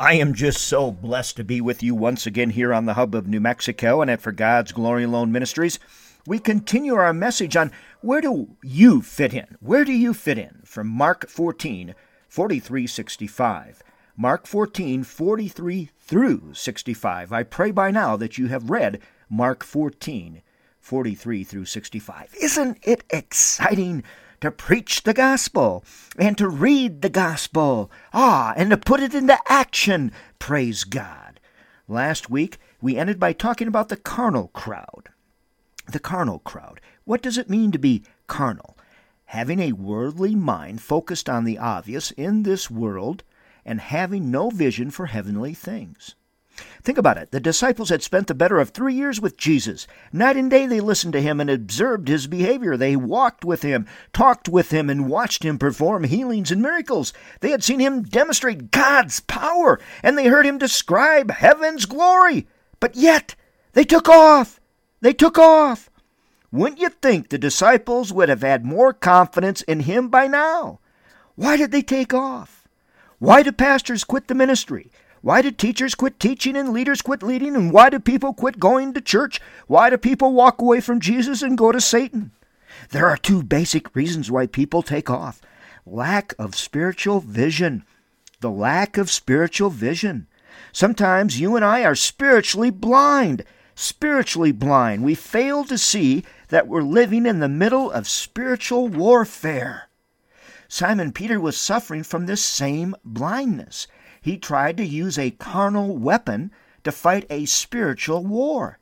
I am just so blessed to be with you once again here on the hub of New Mexico and at For God's Glory Alone Ministries. We continue our message on where do you fit in? Where do you fit in? From Mark 14, 43 65. Mark 14, 43 through 65. I pray by now that you have read Mark 14, 43 through 65. Isn't it exciting to preach the gospel and to read the gospel. Ah, and to put it into action. Praise God. Last week, we ended by talking about the carnal crowd. The carnal crowd. What does it mean to be carnal? Having a worldly mind focused on the obvious in this world and having no vision for heavenly things. Think about it. The disciples had spent the better of three years with Jesus. Night and day they listened to him and observed his behavior. They walked with him, talked with him, and watched him perform healings and miracles. They had seen him demonstrate God's power, and they heard him describe heaven's glory. But yet, they took off. They took off. Wouldn't you think the disciples would have had more confidence in him by now? Why did they take off? Why do pastors quit the ministry? Why do teachers quit teaching and leaders quit leading? And why do people quit going to church? Why do people walk away from Jesus and go to Satan? There are two basic reasons why people take off lack of spiritual vision. The lack of spiritual vision. Sometimes you and I are spiritually blind. Spiritually blind. We fail to see that we're living in the middle of spiritual warfare. Simon Peter was suffering from this same blindness he tried to use a carnal weapon to fight a spiritual war.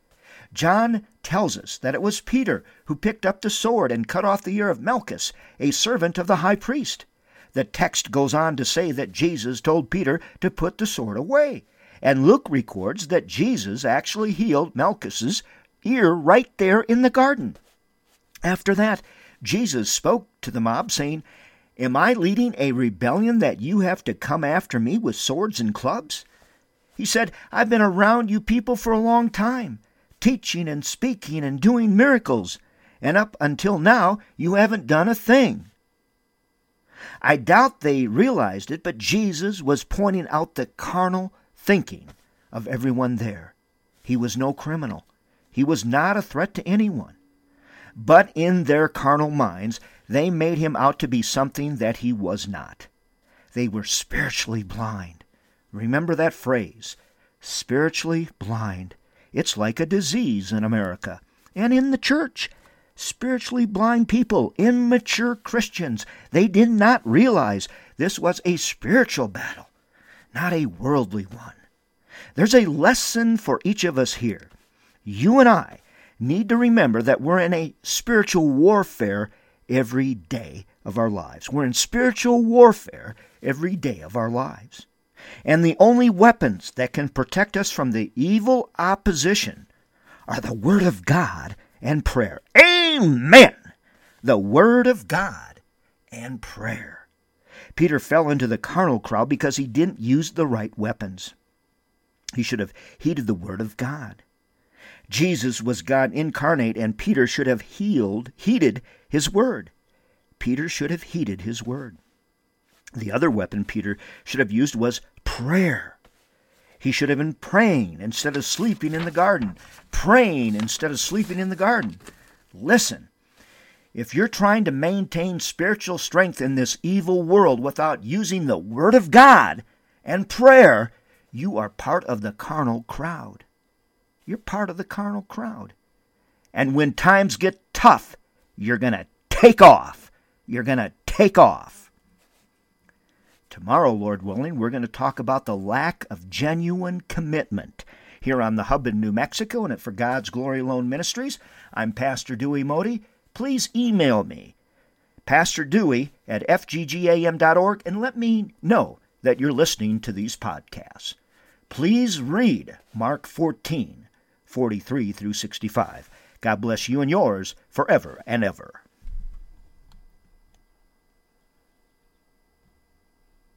John tells us that it was Peter who picked up the sword and cut off the ear of Malchus, a servant of the high priest. The text goes on to say that Jesus told Peter to put the sword away, and Luke records that Jesus actually healed Malchus's ear right there in the garden. After that, Jesus spoke to the mob, saying, Am I leading a rebellion that you have to come after me with swords and clubs? He said, I've been around you people for a long time, teaching and speaking and doing miracles, and up until now you haven't done a thing. I doubt they realized it, but Jesus was pointing out the carnal thinking of everyone there. He was no criminal. He was not a threat to anyone. But in their carnal minds, they made him out to be something that he was not. They were spiritually blind. Remember that phrase spiritually blind. It's like a disease in America and in the church. Spiritually blind people, immature Christians, they did not realize this was a spiritual battle, not a worldly one. There's a lesson for each of us here. You and I need to remember that we're in a spiritual warfare every day of our lives. We're in spiritual warfare every day of our lives. And the only weapons that can protect us from the evil opposition are the Word of God and prayer. Amen! The Word of God and prayer. Peter fell into the carnal crowd because he didn't use the right weapons. He should have heeded the Word of God. Jesus was God incarnate, and Peter should have healed, heeded his word. Peter should have heeded his word. The other weapon Peter should have used was prayer. He should have been praying instead of sleeping in the garden. Praying instead of sleeping in the garden. Listen, if you're trying to maintain spiritual strength in this evil world without using the Word of God and prayer, you are part of the carnal crowd. You're part of the carnal crowd. And when times get tough, you're going to take off. You're going to take off. Tomorrow, Lord willing, we're going to talk about the lack of genuine commitment here on the Hub in New Mexico and at For God's Glory Alone Ministries. I'm Pastor Dewey Modi. Please email me, Pastor Dewey at fggam.org, and let me know that you're listening to these podcasts. Please read Mark 14 43 through 65. God bless you and yours forever and ever.